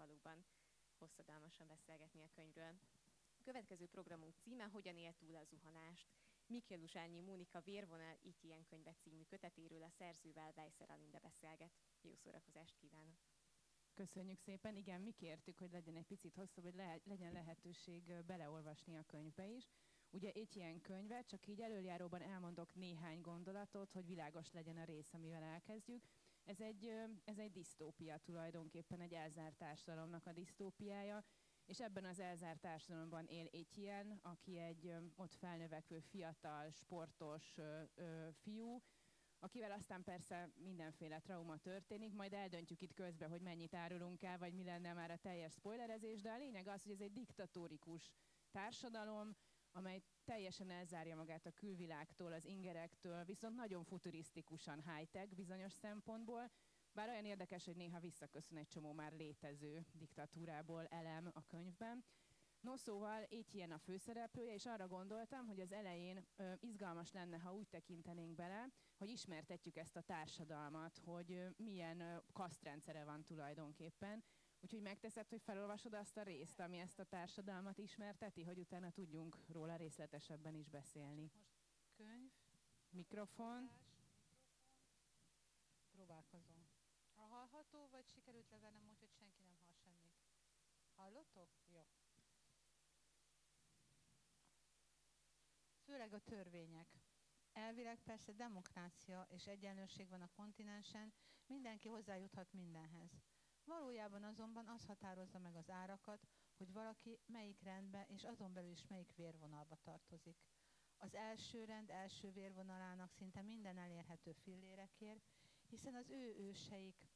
valóban hosszadalmasan beszélgetni a könyvről. A következő programunk címe Hogyan él túl a zuhanást. Mikél Uzsányi Mónika Vérvonal Itt ilyen könyve című kötetéről a szerzővel Vejszer Alinde beszélget. Jó szórakozást kívánok! Köszönjük szépen. Igen, mi kértük, hogy legyen egy picit hosszabb, hogy le, legyen lehetőség beleolvasni a könyvbe is. Ugye egy ilyen könyve, csak így előjáróban elmondok néhány gondolatot, hogy világos legyen a rész, amivel elkezdjük. Ez egy, ez egy disztópia tulajdonképpen, egy elzárt társadalomnak a disztópiája, és ebben az elzárt társadalomban él ilyen, aki egy ott felnövekvő fiatal, sportos ö, ö, fiú, akivel aztán persze mindenféle trauma történik, majd eldöntjük itt közben, hogy mennyit árulunk el, vagy mi lenne már a teljes spoilerezés, de a lényeg az, hogy ez egy diktatórikus társadalom, amely teljesen elzárja magát a külvilágtól, az ingerektől, viszont nagyon futurisztikusan high-tech bizonyos szempontból, bár olyan érdekes, hogy néha visszaköszön egy csomó már létező diktatúrából elem a könyvben. No szóval így ilyen a főszereplője, és arra gondoltam, hogy az elején ö, izgalmas lenne, ha úgy tekintenénk bele, hogy ismertetjük ezt a társadalmat, hogy ö, milyen ö, kasztrendszere van tulajdonképpen. Úgyhogy megteszed, hogy felolvasod azt a részt, ami ezt a társadalmat ismerteti, hogy utána tudjunk róla részletesebben is beszélni. Most könyv, Mikrofon. mikrofon. Próbálkozom. A hallható, vagy sikerült levennem úgy, hogy senki nem hall semmit? Hallottok? Jó. Főleg a törvények. Elvileg persze demokrácia és egyenlőség van a kontinensen, mindenki hozzájuthat mindenhez. Valójában azonban az határozza meg az árakat, hogy valaki melyik rendbe és azon belül is melyik vérvonalba tartozik. Az első rend első vérvonalának szinte minden elérhető fillérekért, hiszen az ő őseik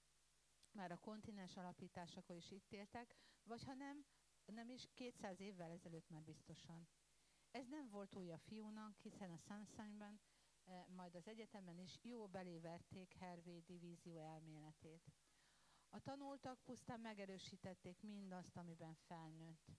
már a kontinens alapításakor is itt éltek, vagy ha nem, nem is 200 évvel ezelőtt már biztosan. Ez nem volt új a fiúnak, hiszen a Sunshine-ben, eh, majd az egyetemen is jó beléverték Hervé divízió elméletét. A tanultak pusztán megerősítették mindazt, amiben felnőtt.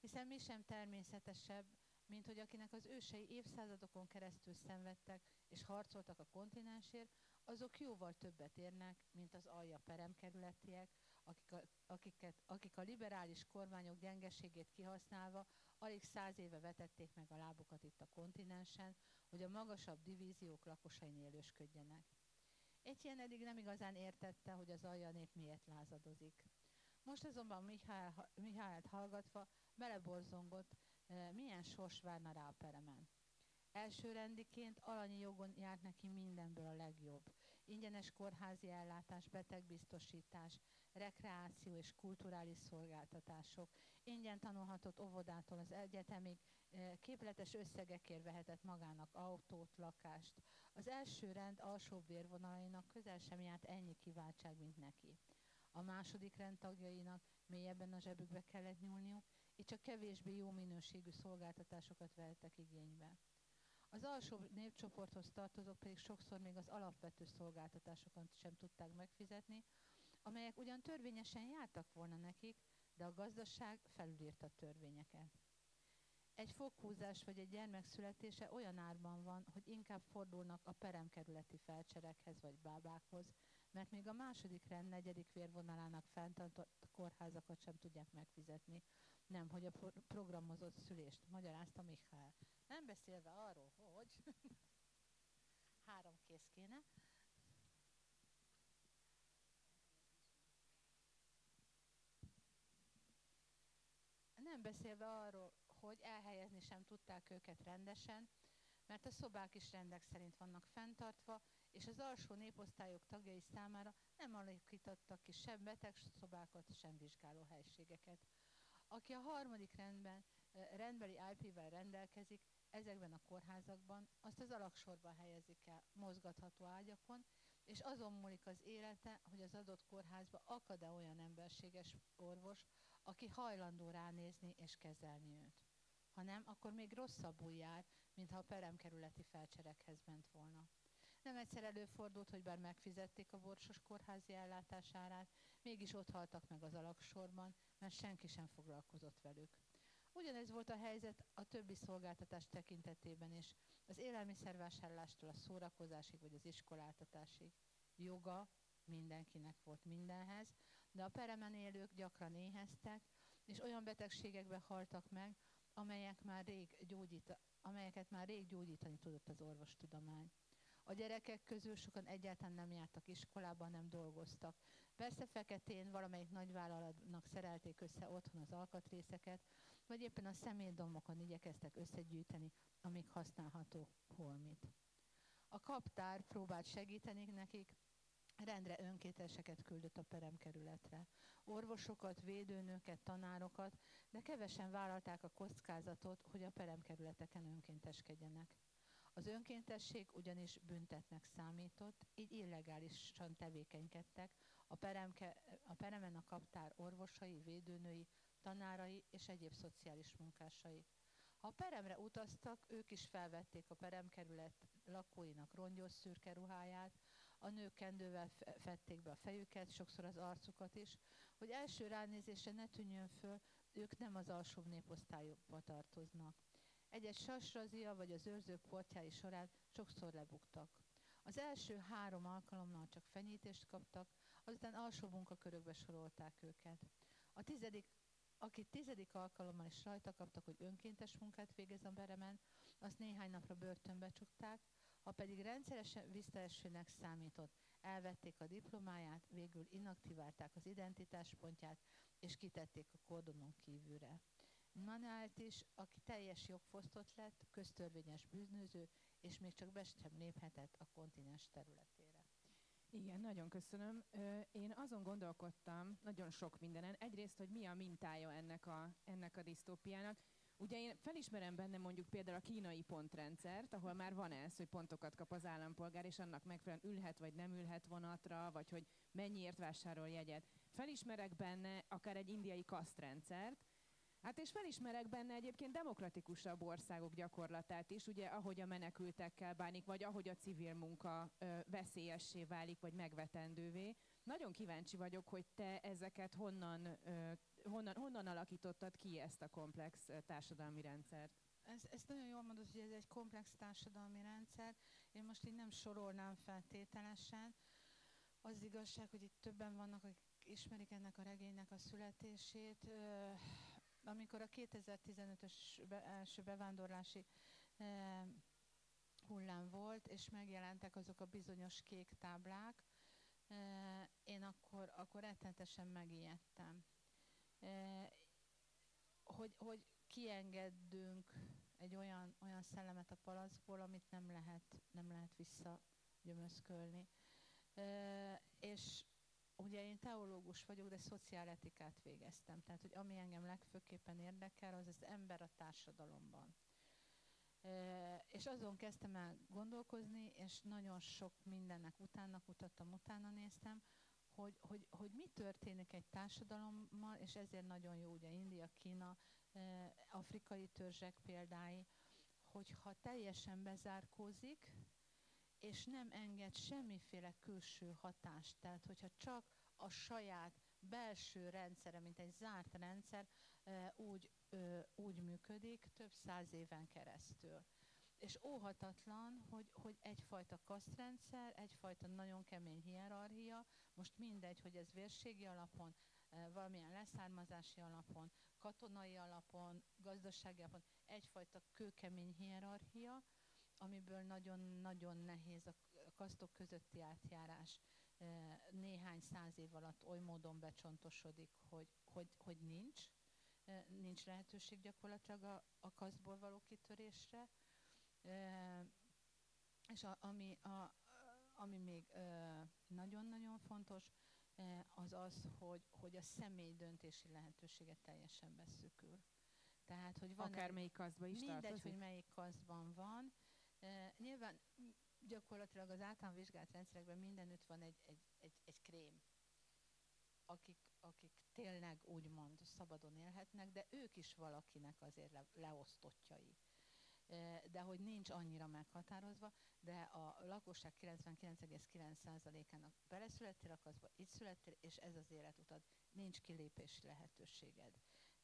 Hiszen mi sem természetesebb, mint hogy akinek az ősei évszázadokon keresztül szenvedtek és harcoltak a kontinensért, azok jóval többet érnek, mint az alja peremkerületiek, akik a, akiket, akik a liberális kormányok gyengeségét kihasználva alig száz éve vetették meg a lábukat itt a kontinensen, hogy a magasabb divíziók lakosain élősködjenek. Ilyen eddig nem igazán értette, hogy az alja nép miért lázadozik. Most azonban Mihály, Mihályt hallgatva beleborzongott, milyen sors várna rá a peremen. Elsőrendiként alanyi jogon járt neki mindenből a legjobb. Ingyenes kórházi ellátás, betegbiztosítás, rekreáció és kulturális szolgáltatások. Ingyen tanulhatott óvodától az egyetemig, képletes összegekért vehetett magának autót, lakást. Az első rend alsóbb vérvonalainak közel sem járt ennyi kiváltság, mint neki. A második rend tagjainak mélyebben a zsebükbe kellett nyúlniuk, és csak kevésbé jó minőségű szolgáltatásokat vehettek igénybe. Az alsó népcsoporthoz tartozók pedig sokszor még az alapvető szolgáltatásokat sem tudták megfizetni, amelyek ugyan törvényesen jártak volna nekik, de a gazdaság felülírta törvényeket. Egy foghúzás vagy egy gyermek születése olyan árban van, hogy inkább fordulnak a peremkerületi felcserekhez vagy bábákhoz, mert még a második rend negyedik vérvonalának fenntartott kórházakat sem tudják megfizetni, nem, hogy a programozott szülést, magyarázta Mihály. Nem beszélve arról, hogy három kész kéne. Nem beszélve arról, hogy elhelyezni sem tudták őket rendesen, mert a szobák is rendek szerint vannak fenntartva, és az alsó néposztályok tagjai számára nem alakítottak ki sem betegszobákat, sem vizsgálóhelységeket. Aki a harmadik rendben, rendbeli IP-vel rendelkezik, ezekben a kórházakban azt az alaksorba helyezik el mozgatható ágyakon, és azon múlik az élete, hogy az adott kórházba akad-e olyan emberséges orvos, aki hajlandó ránézni és kezelni őt. Ha nem, akkor még rosszabbul jár, mintha a peremkerületi felcserekhez ment volna. Nem egyszer előfordult, hogy bár megfizették a borsos kórházi ellátásárát, mégis ott haltak meg az alaksorban, mert senki sem foglalkozott velük. Ugyanez volt a helyzet a többi szolgáltatás tekintetében is, az élelmiszervásárlástól a szórakozásig vagy az iskoláltatásig. Joga mindenkinek volt mindenhez, de a peremen élők gyakran éheztek, és olyan betegségekbe haltak meg, amelyek már rég gyógyít, amelyeket már rég gyógyítani tudott az orvostudomány. A gyerekek közül sokan egyáltalán nem jártak iskolába, nem dolgoztak. Persze feketén valamelyik nagyvállalatnak szerelték össze otthon az alkatrészeket, vagy éppen a szemétdomokon igyekeztek összegyűjteni, amíg használható holmit. A kaptár próbált segíteni nekik, rendre önkéteseket küldött a peremkerületre. Orvosokat, védőnőket, tanárokat, de kevesen vállalták a kockázatot, hogy a peremkerületeken önkénteskedjenek. Az önkéntesség ugyanis büntetnek számított, így illegálisan tevékenykedtek a, peremke, a peremen a kaptár orvosai, védőnői, tanárai és egyéb szociális munkásai. Ha a peremre utaztak, ők is felvették a peremkerület lakóinak rongyos szürke ruháját, a nők kendővel fették be a fejüket, sokszor az arcukat is, hogy első ránézésre ne tűnjön föl, ők nem az alsóbb néposztályokba tartoznak. Egy-egy sasrazia vagy az őrzők portjái során sokszor lebuktak. Az első három alkalommal csak fenyítést kaptak, azután alsó munkakörökbe sorolták őket. A tizedik, akit tizedik alkalommal is rajta kaptak, hogy önkéntes munkát végez a beremen, azt néhány napra börtönbe csukták, ha pedig rendszeresen visszaesőnek számított, elvették a diplomáját, végül inaktiválták az identitáspontját, és kitették a kordonon kívülre. Manuelt is, aki teljes jogfosztott lett, köztörvényes bűnöző, és még csak be sem léphetett a kontinens területére. Igen, nagyon köszönöm. Én azon gondolkodtam nagyon sok mindenen. Egyrészt, hogy mi a mintája ennek a, ennek a disztópiának. Ugye én felismerem benne mondjuk például a kínai pontrendszert, ahol már van ez, hogy pontokat kap az állampolgár, és annak megfelelően ülhet vagy nem ülhet vonatra, vagy hogy mennyiért vásárol jegyet. Felismerek benne akár egy indiai kasztrendszert, Hát és felismerek benne egyébként demokratikusabb országok gyakorlatát is, ugye ahogy a menekültekkel bánik, vagy ahogy a civil munka ö, veszélyessé válik, vagy megvetendővé. Nagyon kíváncsi vagyok, hogy te ezeket honnan, ö, honnan, honnan alakítottad ki ezt a komplex társadalmi rendszert. Ez, ezt nagyon jól mondod, hogy ez egy komplex társadalmi rendszer. Én most így nem sorolnám feltételesen. Az igazság, hogy itt többen vannak, akik ismerik ennek a regénynek a születését. Amikor a 2015-ös be, első bevándorlási hullám volt, és megjelentek azok a bizonyos kék táblák, én akkor, akkor rettenetesen megijedtem. Eh, hogy, hogy kiengeddünk egy olyan, olyan szellemet a palacból, amit nem lehet, nem lehet visszagyömözkölni. E, és ugye én teológus vagyok, de szociáletikát végeztem. Tehát, hogy ami engem legfőképpen érdekel, az az ember a társadalomban. E, és azon kezdtem el gondolkozni, és nagyon sok mindennek utána kutattam, utána néztem, hogy, hogy, hogy mi történik egy társadalommal, és ezért nagyon jó ugye India, Kína, e, afrikai törzsek példái, hogyha teljesen bezárkózik, és nem enged semmiféle külső hatást. Tehát, hogyha csak a saját belső rendszere, mint egy zárt rendszer, úgy, úgy működik több száz éven keresztül. És óhatatlan, hogy, hogy egyfajta kasztrendszer, egyfajta nagyon kemény hierarchia, most mindegy, hogy ez vérségi alapon, valamilyen leszármazási alapon, katonai alapon, gazdasági alapon, egyfajta kőkemény hierarchia, amiből nagyon-nagyon nehéz a kasztok közötti átjárás néhány száz év alatt oly módon becsontosodik, hogy, hogy, hogy nincs, nincs lehetőség gyakorlatilag a, a kasztból való kitörésre. És a, ami, a, ami még nagyon-nagyon fontos, az az, hogy, hogy a személy döntési lehetősége teljesen beszűkül. Tehát, hogy van Akármelyik kasztban is Mindegy, tartozik? hogy melyik kasztban van, nyilván gyakorlatilag az általán vizsgált rendszerekben mindenütt van egy, egy, egy, egy krém, akik, akik tényleg úgymond szabadon élhetnek, de ők is valakinek azért le, leosztottjai. De hogy nincs annyira meghatározva, de a lakosság 99,9%-ának beleszülettél a kaszba, itt születtél, és ez az életutad, nincs kilépési lehetőséged.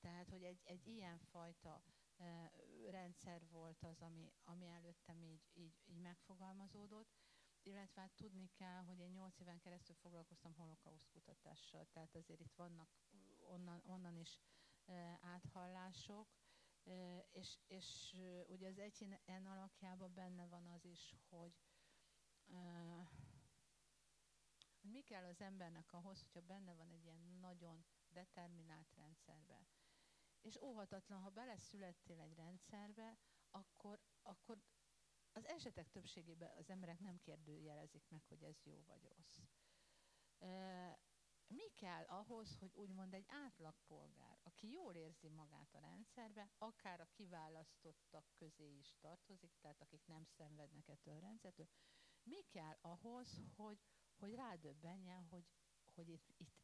Tehát, hogy egy, egy ilyen fajta rendszer volt az, ami, ami előttem így, így, így megfogalmazódott, illetve hát tudni kell, hogy én nyolc éven keresztül foglalkoztam holokauszt kutatással, tehát azért itt vannak onnan, onnan is áthallások, és, és ugye az egyén alakjában benne van az is, hogy, mi kell az embernek ahhoz, hogyha benne van egy ilyen nagyon determinált rendszerbe. És óhatatlan, ha beleszülettél egy rendszerbe, akkor, akkor az esetek többségében az emberek nem kérdőjelezik meg, hogy ez jó vagy rossz. Mi kell ahhoz, hogy úgymond egy átlagpolgár, aki jól érzi magát a rendszerbe, akár a kiválasztottak közé is tartozik, tehát akik nem szenvednek ettől a rendszertől, mi kell ahhoz, hogy, hogy rádöbbenjen, hogy, hogy itt, itt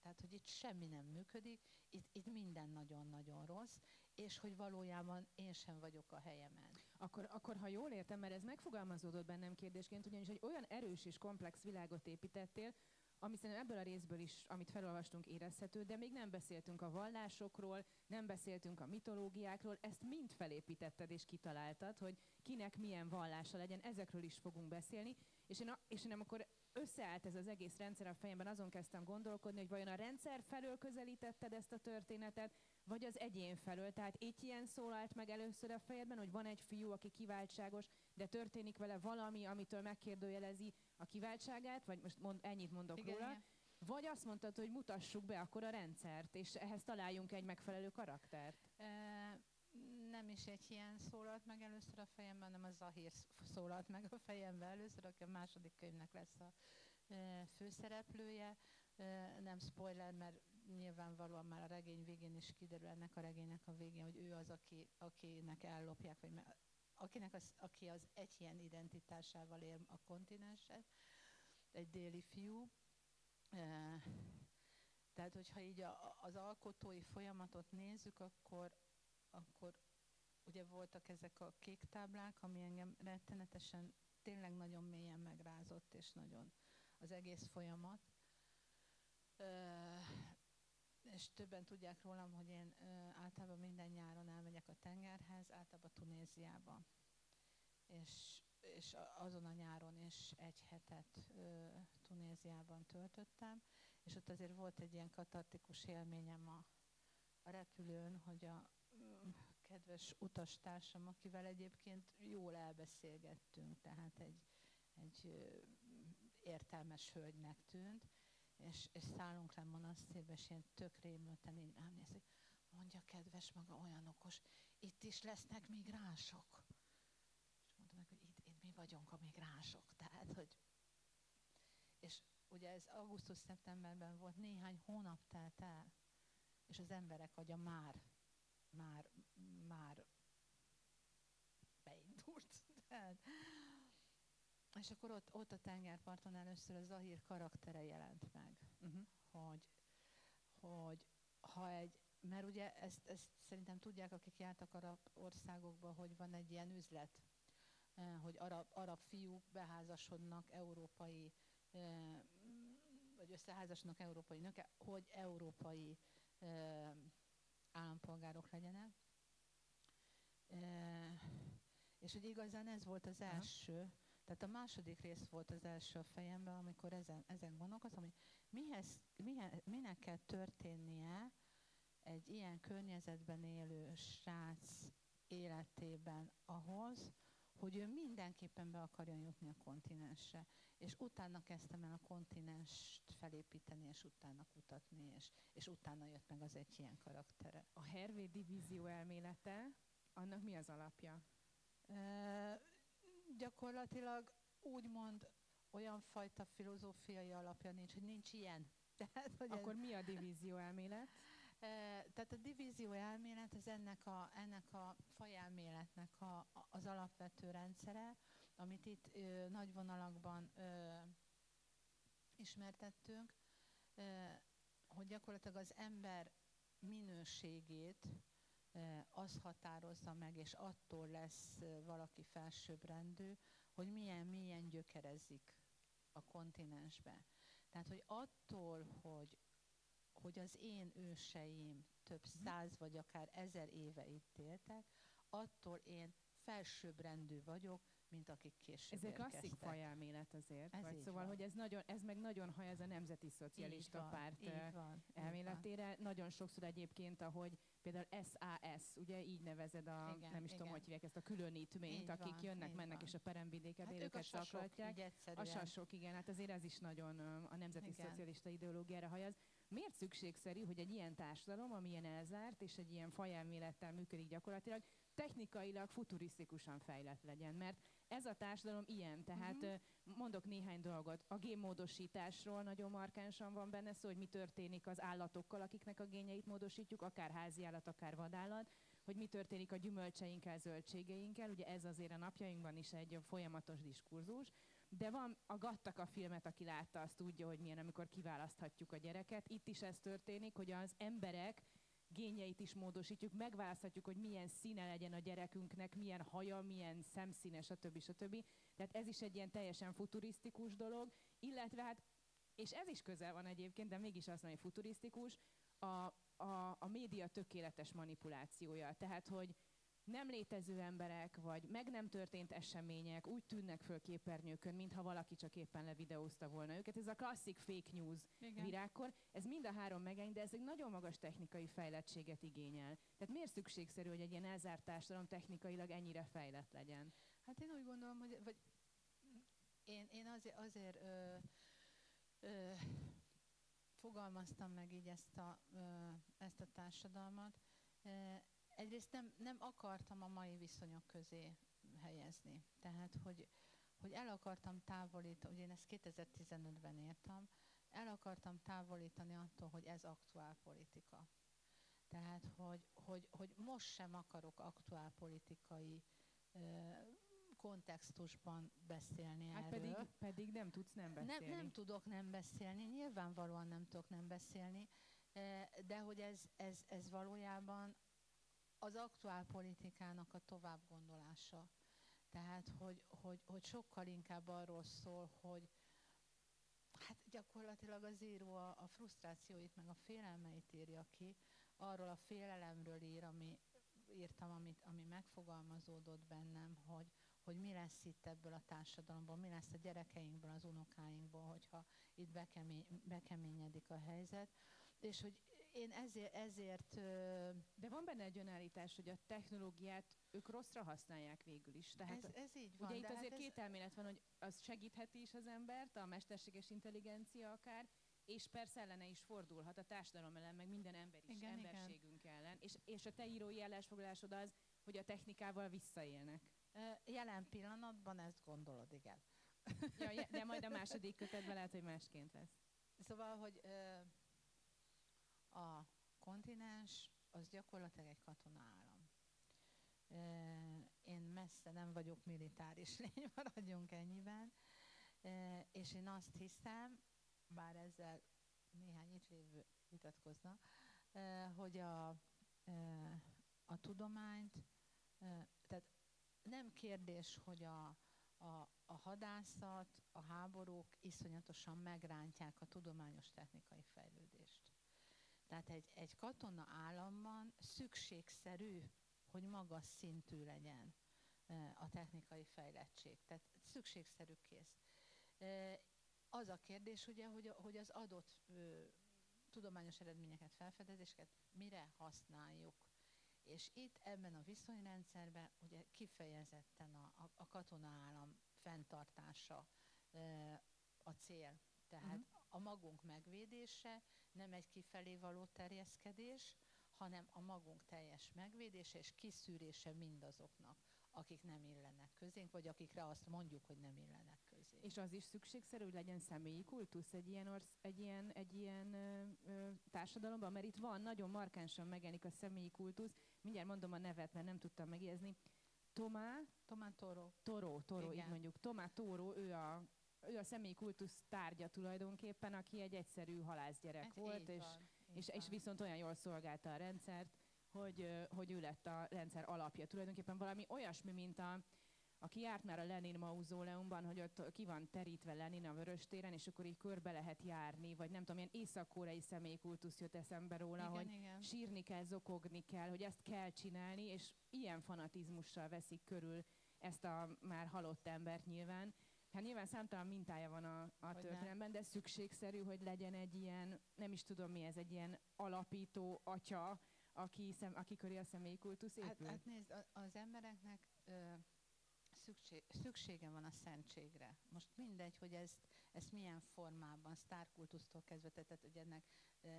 tehát, hogy itt semmi nem működik, itt, itt minden nagyon-nagyon rossz, és hogy valójában én sem vagyok a helyemen. Akkor, akkor ha jól értem, mert ez megfogalmazódott bennem kérdésként, ugyanis egy olyan erős és komplex világot építettél, ami szerintem ebből a részből is, amit felolvastunk, érezhető, de még nem beszéltünk a vallásokról, nem beszéltünk a mitológiákról, ezt mind felépítetted és kitaláltad, hogy kinek milyen vallása legyen, ezekről is fogunk beszélni, és én, a, és én amikor összeállt ez az egész rendszer a fejemben, azon kezdtem gondolkodni, hogy vajon a rendszer felől közelítetted ezt a történetet, vagy az egyén felől. Tehát így ilyen szólalt meg először a fejedben, hogy van egy fiú, aki kiváltságos, de történik vele valami, amitől megkérdőjelezi a kiváltságát, vagy most mond, ennyit mondok igen, róla. Igen. Vagy azt mondtad, hogy mutassuk be akkor a rendszert, és ehhez találjunk egy megfelelő karaktert. E, nem is egy ilyen szólalt meg először a fejemben, hanem a Zahir szólalt meg a fejemben először, aki a második könyvnek lesz a e, főszereplője. E, nem spoiler, mert nyilvánvalóan már a regény végén is kiderül ennek a regénynek a végén, hogy ő az, aki, akinek ellopják, vagy akinek az, aki az egy ilyen identitásával él a kontinensen, egy déli fiú. E, tehát, hogyha így a, az alkotói folyamatot nézzük, akkor, akkor ugye voltak ezek a kék táblák, ami engem rettenetesen tényleg nagyon mélyen megrázott, és nagyon az egész folyamat. E, és többen tudják rólam, hogy én ö, általában minden nyáron elmegyek a tengerhez, általában Tunéziába. És, és azon a nyáron is egy hetet ö, Tunéziában töltöttem, és ott azért volt egy ilyen katartikus élményem a, a repülőn, hogy a ö, kedves utastársam, akivel egyébként jól elbeszélgettünk, tehát egy, egy értelmes hölgynek tűnt, és, és szállunk le monasztérbe, és ilyen tök rémülten így rám néz, hogy mondja kedves maga olyan okos, itt is lesznek migránsok. És mondtam meg, hogy itt, itt mi vagyunk a migránsok. Tehát, hogy és ugye ez augusztus-szeptemberben volt, néhány hónap telt el, és az emberek agya már, már, már beindult. Tehát, és akkor ott, ott a tengerparton először a Zahír karaktere jelent meg, uh-huh. hogy, hogy ha egy, mert ugye ezt, ezt szerintem tudják, akik jártak arab országokba, hogy van egy ilyen üzlet, eh, hogy arab, arab fiúk beházasodnak európai, eh, vagy összeházasodnak európai nőkkel, hogy európai eh, állampolgárok legyenek. És hogy igazán ez volt az első, tehát a második rész volt az első a fejemben, amikor ezen, ezen gondolkoztam, hogy mihez, mihez, minek kell történnie egy ilyen környezetben élő srác életében ahhoz, hogy ő mindenképpen be akarjon jutni a kontinensre. És utána kezdtem el a kontinenst felépíteni, és utána kutatni, és, és utána jött meg az egy ilyen karaktere. A Hervé divízió elmélete, annak mi az alapja? gyakorlatilag úgymond olyan fajta filozófiai alapja nincs, hogy nincs ilyen. Tehát, hogy Akkor ez... mi a divízió elmélet? Tehát a divízió elmélet az ennek a, ennek a fajelméletnek a, az alapvető rendszere, amit itt ö, nagy vonalakban ö, ismertettünk, ö, hogy gyakorlatilag az ember minőségét az határozza meg, és attól lesz valaki felsőbbrendű, hogy milyen, milyen gyökerezik a kontinensbe. Tehát, hogy attól, hogy, hogy az én őseim több száz vagy akár ezer éve itt éltek, attól én felsőbbrendű vagyok, mint akik később Ez egy klasszik fajelmélet azért. Ez vagy szóval, van. hogy ez, nagyon, ez meg nagyon haj ez a nemzeti szocialista Így van, párt így van, így van. elméletére. Nagyon sokszor egyébként, ahogy például SAS, ugye így nevezed a, Igen, nem is tudom, igen. hogy hívják ezt a különítményt, Így akik van, jönnek, mennek, van. és a peremvidéket Hát élőket zaklatják. A sasok, igen, hát azért ez is nagyon a nemzeti Igen. szocialista ideológiára hajaz. Miért szükségszerű, hogy egy ilyen társadalom, ami ilyen elzárt, és egy ilyen fajelmélettel működik gyakorlatilag, technikailag futurisztikusan fejlett legyen? Mert ez a társadalom ilyen, tehát uh-huh. mondok néhány dolgot. A génmódosításról nagyon markánsan van benne szó, hogy mi történik az állatokkal, akiknek a génjeit módosítjuk, akár házi állat, akár vadállat, hogy mi történik a gyümölcseinkkel, zöldségeinkkel, ugye ez azért a napjainkban is egy folyamatos diskurzus, de van a Gattaca filmet, aki látta, azt tudja, hogy milyen, amikor kiválaszthatjuk a gyereket. Itt is ez történik, hogy az emberek génjeit is módosítjuk, megválaszthatjuk, hogy milyen színe legyen a gyerekünknek, milyen haja, milyen szemszíne, stb. stb. Tehát ez is egy ilyen teljesen futurisztikus dolog, illetve hát, és ez is közel van egyébként, de mégis azt mondom, hogy futurisztikus, a, a, a média tökéletes manipulációja. Tehát, hogy nem létező emberek, vagy meg nem történt események úgy tűnnek föl képernyőkön, mintha valaki csak éppen levideózta volna őket. Ez a klasszik fake news Igen. virágkor. Ez mind a három megány, de ez egy nagyon magas technikai fejlettséget igényel. Tehát miért szükségszerű, hogy egy ilyen elzárt társadalom technikailag ennyire fejlett legyen? Hát én úgy gondolom, hogy vagy én, én azért, azért ö, ö, fogalmaztam meg így ezt a, ö, ezt a társadalmat. Egyrészt nem, nem akartam a mai viszonyok közé helyezni. Tehát, hogy, hogy el akartam távolítani, ugye én ezt 2015-ben írtam, el akartam távolítani attól, hogy ez aktuál politika. Tehát, hogy, hogy, hogy most sem akarok aktuál politikai ö, kontextusban beszélni Hát erről. pedig, pedig nem tudsz nem beszélni. Nem, nem tudok nem beszélni, nyilvánvalóan nem tudok nem beszélni, de hogy ez, ez, ez valójában az aktuál politikának a továbbgondolása. Tehát, hogy, hogy, hogy sokkal inkább arról szól, hogy hát gyakorlatilag az író a, a frusztrációit, meg a félelmeit írja ki, arról a félelemről ír, ami írtam, amit, ami megfogalmazódott bennem, hogy, hogy mi lesz itt ebből a társadalomból, mi lesz a gyerekeinkből, az unokáinkból, hogyha itt bekemény, bekeményedik a helyzet. És hogy én ezért, ezért De van benne egy önállítás, hogy a technológiát ők rosszra használják végül is. Tehát ez, ez így van. Ugye itt azért hát ez, két elmélet van, hogy az segítheti is az embert, a mesterséges intelligencia akár, és persze ellene is fordulhat a társadalom ellen, meg minden ember is, Igen, igen. emberségünk ellen. És, és a te írói állásfoglalásod az, hogy a technikával visszaélnek. jelen pillanatban ezt gondolod, igen. Ja, de majd a második kötetben lehet, hogy másként lesz. Szóval, hogy a kontinens az gyakorlatilag egy katona én messze nem vagyok militáris lény, maradjunk ennyiben. És én azt hiszem, bár ezzel néhány itt lévő vitatkozna, hogy a, a tudományt, tehát nem kérdés, hogy a, a, a hadászat, a háborúk iszonyatosan megrántják a tudományos technikai fejlődést. Tehát egy, egy katona államban szükségszerű, hogy magas szintű legyen a technikai fejlettség. Tehát szükségszerű kész. Az a kérdés ugye, hogy, hogy az adott tudományos eredményeket, felfedezéseket mire használjuk. És itt ebben a viszonyrendszerben ugye kifejezetten a, a, a katona állam fenntartása a cél. Tehát Mhm. A magunk megvédése nem egy kifelé való terjeszkedés, hanem a magunk teljes megvédése és kiszűrése mindazoknak, akik nem illenek közénk, vagy akikre azt mondjuk, hogy nem illenek közénk. És az is szükségszerű, hogy legyen személyi kultusz egy ilyen, orsz, egy ilyen, egy ilyen ö, ö, társadalomban, mert itt van, nagyon markánsan megjelenik a személyi kultusz. Mindjárt mondom a nevet, mert nem tudtam megjegyezni. Tomá Tomán Toro. Toró, Toró, így mondjuk. Tomá Toró, ő a, ő a személyi kultusz tárgya tulajdonképpen, aki egy egyszerű halászgyerek Ez volt, és, van, és, és van. viszont olyan jól szolgálta a rendszert, hogy, hogy ő lett a rendszer alapja. Tulajdonképpen valami olyasmi, mint a, aki járt már a Lenin mauzóleumban, hogy ott ki van terítve Lenin a Vöröstéren, és akkor így körbe lehet járni, vagy nem tudom, ilyen észak-koreai személykultusz jött eszembe róla, Igen, hogy igen. sírni kell, zokogni kell, hogy ezt kell csinálni, és ilyen fanatizmussal veszik körül ezt a már halott embert nyilván. Hát nyilván számtalan mintája van a, a történelemben, de szükségszerű, hogy legyen egy ilyen, nem is tudom mi ez, egy ilyen alapító atya, aki, szem, aki köré a személykultusz Hát, épül. hát nézd, a- az embereknek ö, szükség, szüksége van a szentségre. Most mindegy, hogy ezt, ezt milyen formában, sztárkultusztól kezdve, tehát hogy ennek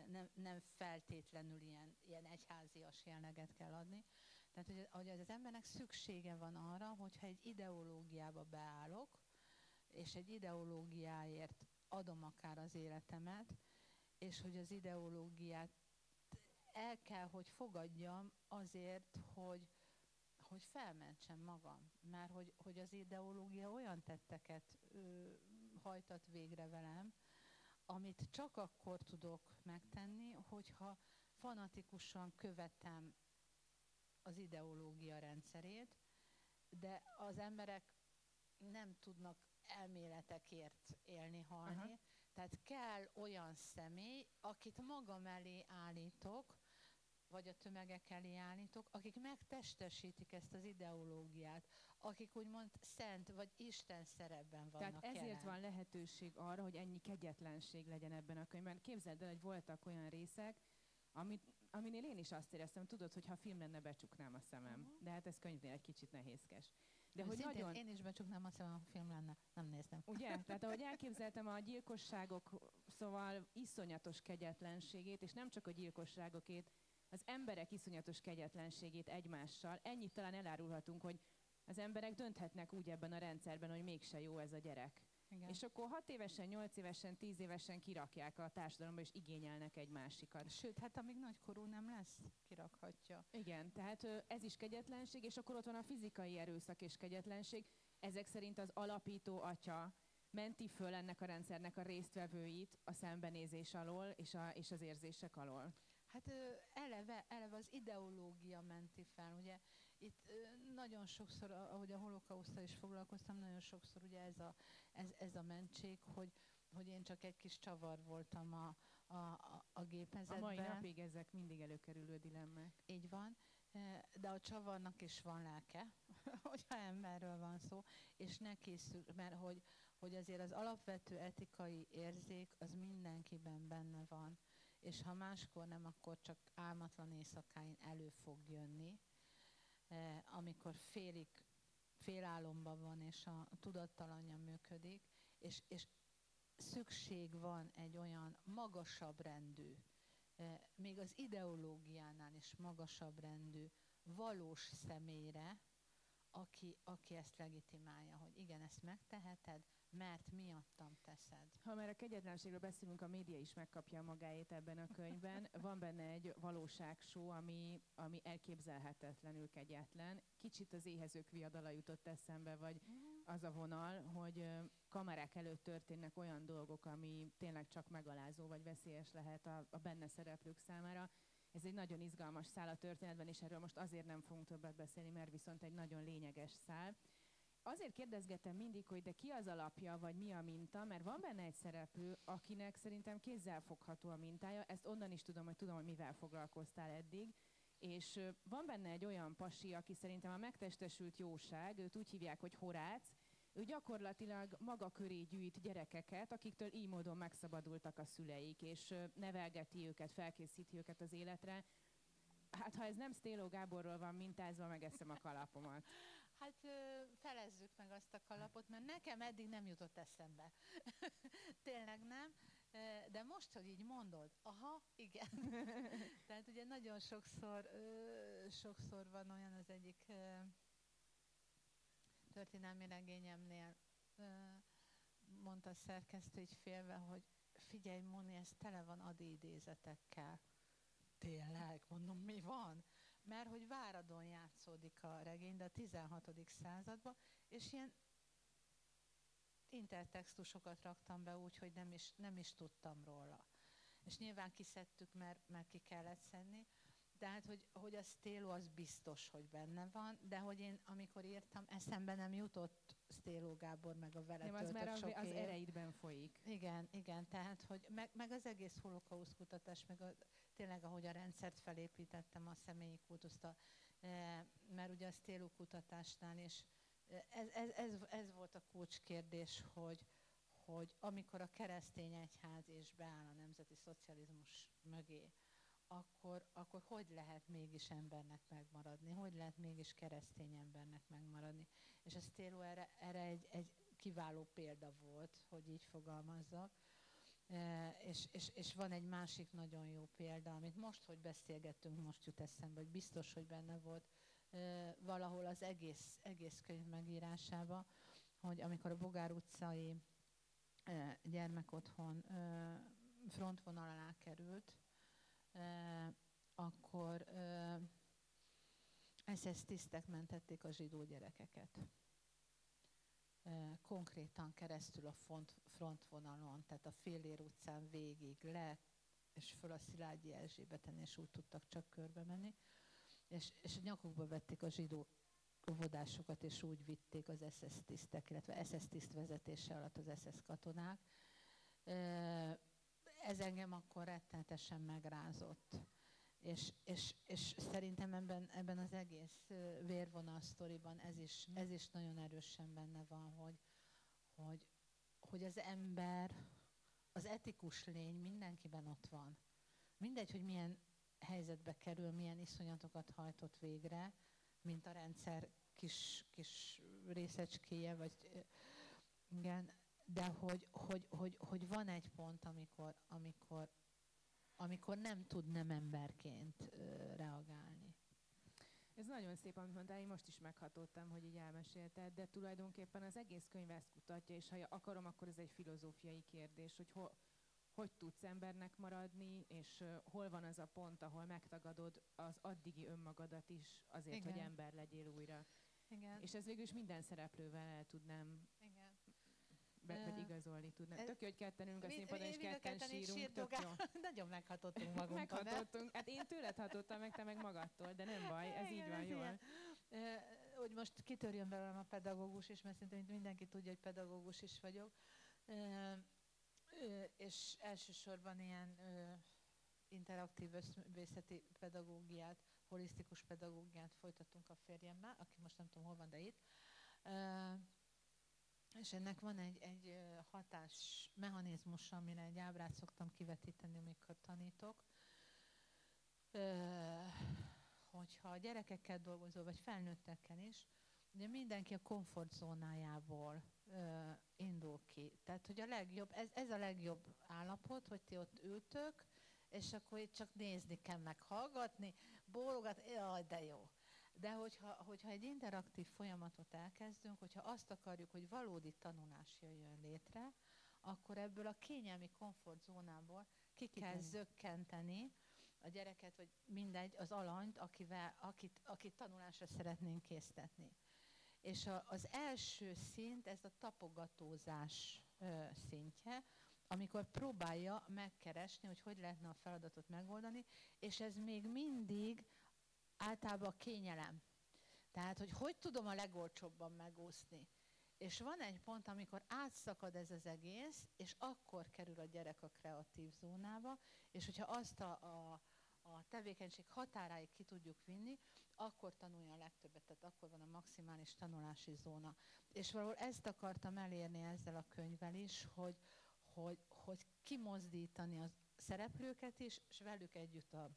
nem, nem feltétlenül ilyen, ilyen egyházias jelleget kell adni. Tehát, hogy, hogy az embernek szüksége van arra, hogyha egy ideológiába beállok, és egy ideológiáért adom akár az életemet, és hogy az ideológiát el kell, hogy fogadjam azért, hogy, hogy felmentsem magam. Mert hogy, hogy az ideológia olyan tetteket ö, hajtat végre velem, amit csak akkor tudok megtenni, hogyha fanatikusan követem az ideológia rendszerét, de az emberek nem tudnak elméletekért élni, halni. Aha. Tehát kell olyan személy, akit magam elé állítok, vagy a tömegek elé állítok, akik megtestesítik ezt az ideológiát, akik úgymond szent vagy Isten szerepben vannak Tehát ezért jelen. van lehetőség arra, hogy ennyi kegyetlenség legyen ebben a könyvben. Képzeld el, hogy voltak olyan részek, amit, aminél én is azt éreztem, tudod, hogy ha film lenne, becsuknám a szemem. Mhm. De hát ez könyvnél egy kicsit nehézkes. De hogy Őszintén, nagyon, Én is becsuknám azt, ha film lenne. Nem néztem. Ugye? Tehát ahogy elképzeltem a gyilkosságok, szóval iszonyatos kegyetlenségét, és nem csak a gyilkosságokét, az emberek iszonyatos kegyetlenségét egymással, ennyit talán elárulhatunk, hogy az emberek dönthetnek úgy ebben a rendszerben, hogy mégse jó ez a gyerek. Igen. És akkor 6 évesen, 8 évesen, 10 évesen kirakják a társadalomba, és igényelnek egy másikat. Sőt, hát amíg nagykorú nem lesz, kirakhatja. Igen, tehát ez is kegyetlenség, és akkor ott van a fizikai erőszak és kegyetlenség. Ezek szerint az alapító atya menti föl ennek a rendszernek a résztvevőit a szembenézés alól és, a, és az érzések alól. Hát eleve, eleve az ideológia menti fel, ugye itt nagyon sokszor, a- ahogy a holokausztal is foglalkoztam, nagyon sokszor ugye ez a, ez, ez a mentség, hogy, hogy én csak egy kis csavar voltam a, a, a, a A gépezetben. mai napig ezek mindig előkerülő dilemmák. Így van, de a csavarnak is van lelke, hogyha emberről van szó, és ne készül, mert hogy, hogy azért az alapvető etikai érzék az mindenkiben benne van, és ha máskor nem, akkor csak álmatlan éjszakáin elő fog jönni, amikor félig félálomban van, és a tudattalanja működik, és, és szükség van egy olyan magasabb rendű, eh, még az ideológiánál is magasabb rendű, valós személyre, aki, aki ezt legitimálja, hogy igen, ezt megteheted, mert miattam teszed. Ha már a kegyetlenségről beszélünk, a média is megkapja magáét ebben a könyvben. Van benne egy valóságsó, ami, ami elképzelhetetlenül kegyetlen. Kicsit az éhezők viadala jutott eszembe, vagy az a vonal, hogy kamerák előtt történnek olyan dolgok, ami tényleg csak megalázó vagy veszélyes lehet a, a benne szereplők számára. Ez egy nagyon izgalmas szál a történetben, és erről most azért nem fogunk többet beszélni, mert viszont egy nagyon lényeges szál. Azért kérdezgetem mindig, hogy de ki az alapja, vagy mi a minta, mert van benne egy szereplő, akinek szerintem kézzelfogható a mintája. Ezt onnan is tudom, hogy tudom, hogy mivel foglalkoztál eddig. És van benne egy olyan pasi, aki szerintem a megtestesült jóság, őt úgy hívják, hogy Horác, ő gyakorlatilag maga köré gyűjt gyerekeket, akiktől így módon megszabadultak a szüleik, és nevelgeti őket, felkészíti őket az életre. Hát ha ez nem Stéló Gáborról van mintázva, megeszem a kalapomat. Hát felezzük meg azt a kalapot, mert nekem eddig nem jutott eszembe. Tényleg nem. De most, hogy így mondod, aha, igen. Tehát ugye nagyon sokszor, sokszor van olyan az egyik történelmi regényemnél, mondta a szerkesztő így félve, hogy figyelj, Moni, ez tele van adi idézetekkel. Tényleg, mondom, mi van? Mert hogy Váradon játszódik a regény, de a 16. században, és ilyen intertextusokat raktam be úgy, hogy nem is, nem is tudtam róla. És nyilván kiszedtük, mert, mert ki kellett szedni, Tehát, hogy, hogy a Stélo az biztos, hogy benne van, de hogy én, amikor írtam, eszembe nem jutott Stéló Gábor, meg a vele Nem, az már az, sok az év. ereidben folyik. Igen, igen, tehát, hogy meg, meg az egész holokausz kutatás, meg a, tényleg, ahogy a rendszert felépítettem, a személyi kultuszt, a, e, mert ugye a Stéló kutatásnál is e, ez, ez, ez, ez volt a kulcskérdés, hogy, hogy amikor a keresztény egyház és beáll a nemzeti szocializmus mögé, akkor, akkor hogy lehet mégis embernek megmaradni, hogy lehet mégis keresztény embernek megmaradni. És a Stélo erre, erre egy, egy kiváló példa volt, hogy így fogalmazzak. E, és, és, és van egy másik nagyon jó példa, amit most, hogy beszélgettünk, most jut eszembe, hogy biztos, hogy benne volt e, valahol az egész, egész könyv megírásába, hogy amikor a Bogár utcai e, gyermekotthon e, frontvonal alá került, akkor SS tisztek mentették a zsidó gyerekeket. Konkrétan keresztül a front, frontvonalon, tehát a Félér utcán végig le, és föl a Szilágyi Erzsébeten, és úgy tudtak csak körbe menni. És, és nyakukba vették a zsidó óvodásokat, és úgy vitték az SS tisztek, illetve SS tiszt vezetése alatt az SS katonák. Ez engem akkor rettenetesen megrázott. És, és, és szerintem ebben, ebben az egész vérvonal sztoriban ez is, ez is nagyon erősen benne van, hogy, hogy, hogy az ember, az etikus lény mindenkiben ott van. Mindegy, hogy milyen helyzetbe kerül, milyen iszonyatokat hajtott végre, mint a rendszer kis, kis részecskéje, vagy igen, de hogy, hogy, hogy, hogy van egy pont, amikor, amikor, amikor nem tud nem emberként reagálni. Ez nagyon szép, amit mondtál, én most is meghatottam, hogy így elmesélted, de tulajdonképpen az egész könyv ezt kutatja, és ha akarom, akkor ez egy filozófiai kérdés, hogy ho, hogy tudsz embernek maradni, és hol van az a pont, ahol megtagadod az addigi önmagadat is azért, Igen. hogy ember legyél újra. Igen. És ez végül is minden szereplővel el tudnám. Be, vagy igazolni tudnám. ez- Tök jó, hogy ketten ülünk a színpadon, és ketten sírunk, tök jó. Nagyon meghatottunk magunktól? Meghatottunk. Hát én tőled hatottam meg, te meg magadtól, de nem baj, ez így van jól. Hogy most kitörjön belőlem a pedagógus is, mert szerintem mindenki tudja, hogy pedagógus is vagyok. És elsősorban ilyen interaktív összművészeti pedagógiát, holisztikus pedagógiát folytatunk a férjemmel, aki most nem tudom hol van, de itt. És ennek van egy, egy hatás mechanizmus, amire egy ábrát szoktam kivetíteni, amikor tanítok. Ö, hogyha a gyerekekkel dolgozol, vagy felnőttekkel is, ugye mindenki a komfortzónájából ö, indul ki. Tehát, hogy a legjobb, ez, ez a legjobb állapot, hogy ti ott ültök, és akkor itt csak nézni kell, meg hallgatni, bólogat, jaj, de jó. De hogyha, hogyha egy interaktív folyamatot elkezdünk, hogyha azt akarjuk, hogy valódi tanulás jöjjön létre, akkor ebből a kényelmi komfortzónából ki kell Kikenni. zökkenteni a gyereket, vagy mindegy, az alanyt, akivel, akit, akit tanulásra szeretnénk késztetni. És a, az első szint, ez a tapogatózás ö, szintje, amikor próbálja megkeresni, hogy hogy lehetne a feladatot megoldani, és ez még mindig általában a kényelem. Tehát, hogy hogy tudom a legolcsóbban megúszni. És van egy pont, amikor átszakad ez az egész, és akkor kerül a gyerek a kreatív zónába, és hogyha azt a, a, a tevékenység határáig ki tudjuk vinni, akkor tanulja a legtöbbet, tehát akkor van a maximális tanulási zóna. És valahol ezt akartam elérni ezzel a könyvvel is, hogy, hogy, hogy kimozdítani a szereplőket is, és velük együtt a,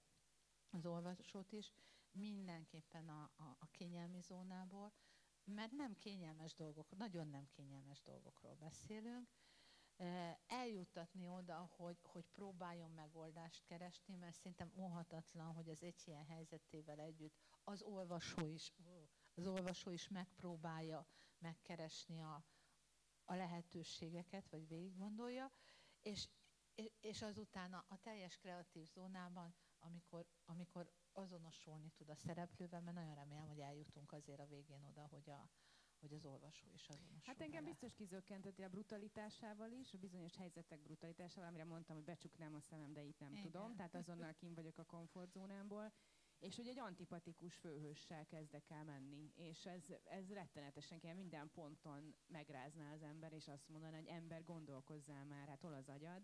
az olvasót is, mindenképpen a, a, a kényelmi zónából, mert nem kényelmes dolgok, nagyon nem kényelmes dolgokról beszélünk, Eh, eljuttatni oda, hogy, hogy próbáljon megoldást keresni, mert szerintem óhatatlan, hogy az egy ilyen helyzetével együtt az olvasó is, az olvasó is megpróbálja megkeresni a, a lehetőségeket, vagy végig gondolja, és, és- és azután a, a teljes kreatív zónában, amikor, amikor azonosulni tud a szereplővel, mert nagyon remélem, hogy eljutunk azért a végén oda, hogy, a, hogy az olvasó is azonosul Hát engem vele. biztos kizökkentettél a brutalitásával is, a bizonyos helyzetek brutalitásával, amire mondtam, hogy becsuknám a szemem, de itt nem Igen. tudom. Tehát azonnal kim vagyok a komfortzónámból. és hogy egy antipatikus főhőssel kezdek el menni, és ez, ez rettenetesen kell minden ponton megrázná az ember, és azt mondaná, hogy ember gondolkozzál már, hát hol az agyad,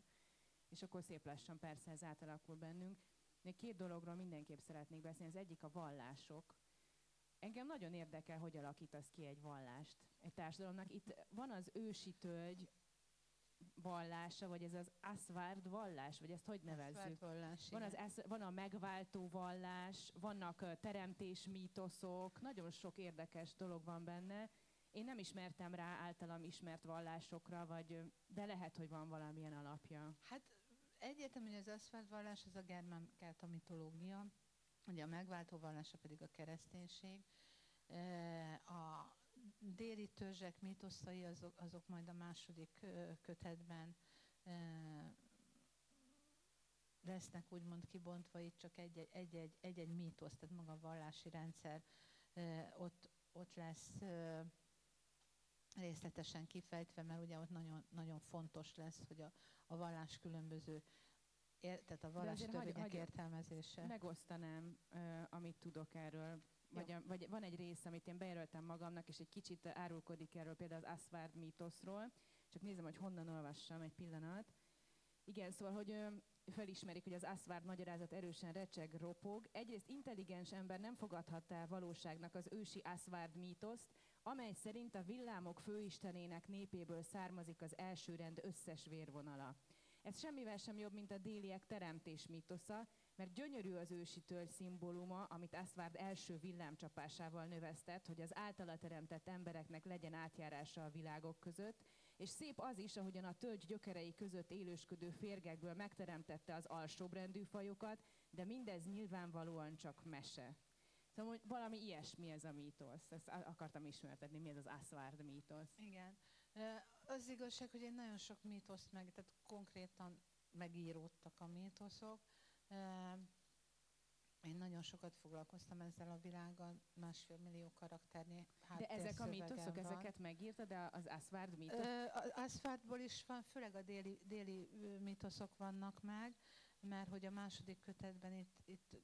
és akkor szép lassan persze ez átalakul bennünk. Még két dologról mindenképp szeretnék beszélni. Az egyik a vallások. Engem nagyon érdekel, hogy alakítasz ki egy vallást egy társadalomnak. Itt van az ősi tölgy vallása, vagy ez az Asvárd vallás, vagy ezt hogy nevezzük? Vallás, Van, az, esz- van a megváltó vallás, vannak teremtés mítoszok, nagyon sok érdekes dolog van benne. Én nem ismertem rá általam ismert vallásokra, vagy, de lehet, hogy van valamilyen alapja. Hát egyértelmű, hogy az aszfalt vallás az a germán kelta mitológia, ugye a megváltó vallása pedig a kereszténység. A déli törzsek mítoszai azok, azok majd a második kötetben lesznek úgymond kibontva, itt csak egy-egy, mítosz, tehát maga a vallási rendszer ott, ott lesz részletesen kifejtve, mert ugye ott nagyon, nagyon fontos lesz, hogy a, a vallás különböző, ér, tehát a hagy- törvények hagy- értelmezése. Megosztanám, uh, amit tudok erről. Vagy, a, vagy van egy rész, amit én bejelöltem magamnak, és egy kicsit árulkodik erről, például az Asvárd mítoszról. Csak nézem, hogy honnan olvassam egy pillanat. Igen, szóval, hogy ö, felismerik, hogy az Asvárd magyarázat erősen recseg, ropog. Egyrészt intelligens ember nem fogadhatta el valóságnak az ősi Asvárd mítoszt, amely szerint a villámok főistenének népéből származik az első rend összes vérvonala. Ez semmivel sem jobb, mint a déliek teremtés mítosza, mert gyönyörű az ősi törzs szimbóluma, amit Asvárd első villámcsapásával növesztett, hogy az általa teremtett embereknek legyen átjárása a világok között, és szép az is, ahogyan a tölgy gyökerei között élősködő férgekből megteremtette az alsóbrendű fajokat, de mindez nyilvánvalóan csak mese. Szóval hogy valami ilyesmi ez a mítosz. Ezt akartam ismertetni, mi ez az Asvárd mítosz. Igen. Az igazság, hogy én nagyon sok mítoszt meg, tehát konkrétan megíródtak a mítoszok. Én nagyon sokat foglalkoztam ezzel a világgal, másfél millió karakternyi De ezek a mítoszok, van. ezeket megírta, de az Asvárd mítosz? Ö, a- Aszfártból is van, főleg a déli, déli mítoszok vannak meg, mert hogy a második kötetben itt, itt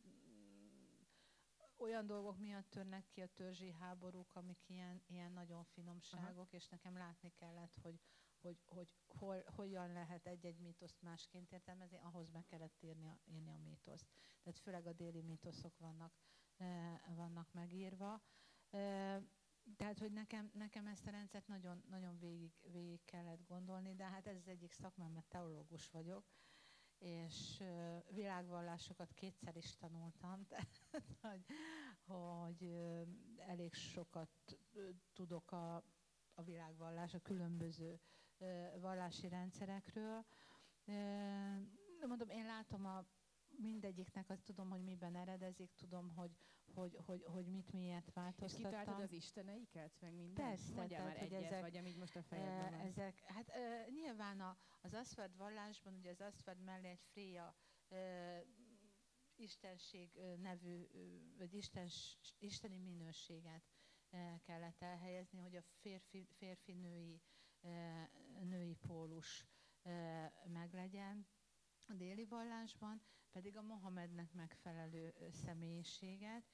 olyan dolgok miatt törnek ki a törzsi háborúk, amik ilyen, ilyen nagyon finomságok, és nekem látni kellett, hogy, hogy, hogy hol, hogyan lehet egy-egy mítoszt másként értelmezni, ahhoz meg kellett írni a, írni a mítoszt. Tehát főleg a déli mítoszok vannak, eh, vannak megírva. Eh, tehát, hogy nekem, nekem ezt a rendszert nagyon, nagyon végig, végig kellett gondolni, de hát ez az egyik szakmám, mert teológus vagyok, és világvallásokat kétszer is tanultam, tehát hogy, hogy elég sokat tudok a, a világvallás, a különböző vallási rendszerekről. Mondom, én látom a mindegyiknek, azt tudom, hogy miben eredezik, tudom, hogy, hogy, hogy, hogy mit miért És változtattam. kitaláltad az isteneiket, meg minden? Persze, Mondjál már tehát, hogy egyet, ezek- vagy amíg most a fejedben van. Ezek, hát e, nyilván a, az Aszfeld vallásban, ugye az Aszfeld mellé egy Fréja e, istenség nevű, vagy istens, isteni minőséget kellett elhelyezni, hogy a férfi, férfi-női e, női pólus meglegyen. A déli vallásban pedig a Mohamednek megfelelő személyiséget,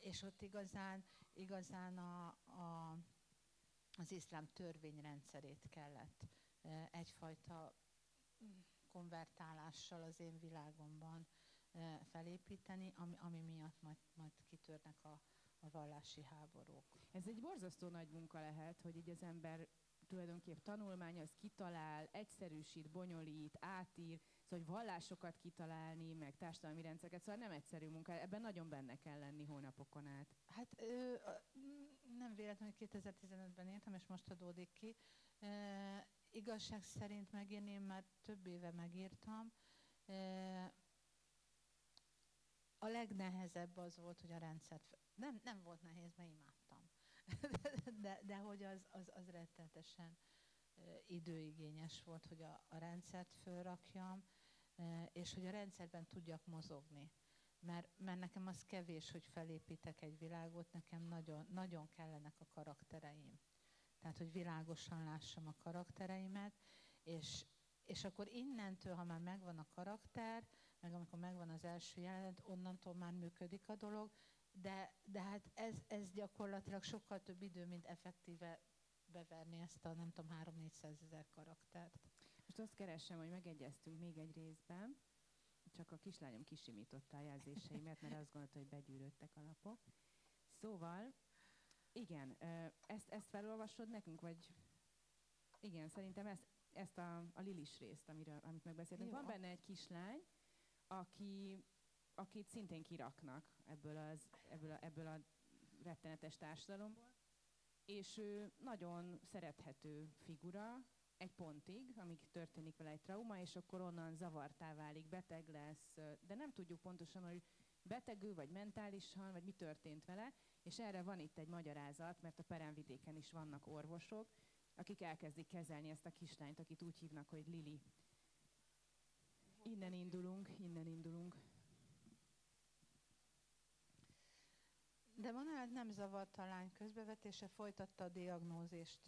és ott igazán, igazán a, a az iszlám törvényrendszerét kellett egyfajta konvertálással az én világomban felépíteni, ami, ami miatt majd, majd kitörnek a, a vallási háborúk. Ez egy borzasztó nagy munka lehet, hogy így az ember tulajdonképp tanulmányoz, kitalál, egyszerűsít, bonyolít, átír, szóval hogy vallásokat kitalálni, meg társadalmi rendszereket, szóval nem egyszerű munka, ebben nagyon benne kell lenni hónapokon át. Hát ö, nem véletlenül, hogy 2015-ben írtam, és most adódik ki. E, igazság szerint megírni, én már több éve megírtam. E, a legnehezebb az volt, hogy a rendszert... Nem, nem volt nehéz, mert imádtam. de, de hogy az, az, az rettenetesen ö, időigényes volt, hogy a, a rendszert fölrakjam, és hogy a rendszerben tudjak mozogni mert, mert nekem az kevés, hogy felépítek egy világot, nekem nagyon, nagyon kellenek a karaktereim. Tehát, hogy világosan lássam a karaktereimet, és, és akkor innentől, ha már megvan a karakter, meg amikor megvan az első jelenet, onnantól már működik a dolog, de, de hát ez, ez gyakorlatilag sokkal több idő, mint effektíve beverni ezt a nem tudom, 3-400 ezer karaktert. Most azt keresem, hogy megegyeztünk még egy részben, csak a kislányom kisimította a jelzéseimet, mert azt gondolta, hogy begyűrődtek a lapok. Szóval, igen, ezt, ezt felolvasod nekünk, vagy igen, szerintem ezt, ezt a, a Lilis részt, amiről, amit megbeszéltünk. Jó. Van benne egy kislány, aki, akit szintén kiraknak ebből, az, ebből, a, ebből a rettenetes társadalomból, és ő nagyon szerethető figura, egy pontig, amíg történik vele egy trauma, és akkor onnan zavartá válik, beteg lesz, de nem tudjuk pontosan, hogy betegül, vagy mentálisan, vagy mi történt vele, és erre van itt egy magyarázat, mert a peremvidéken is vannak orvosok, akik elkezdik kezelni ezt a kislányt, akit úgy hívnak, hogy Lili. Innen indulunk, innen indulunk. De Manuel nem zavarta a lány közbevetése, folytatta a diagnózist.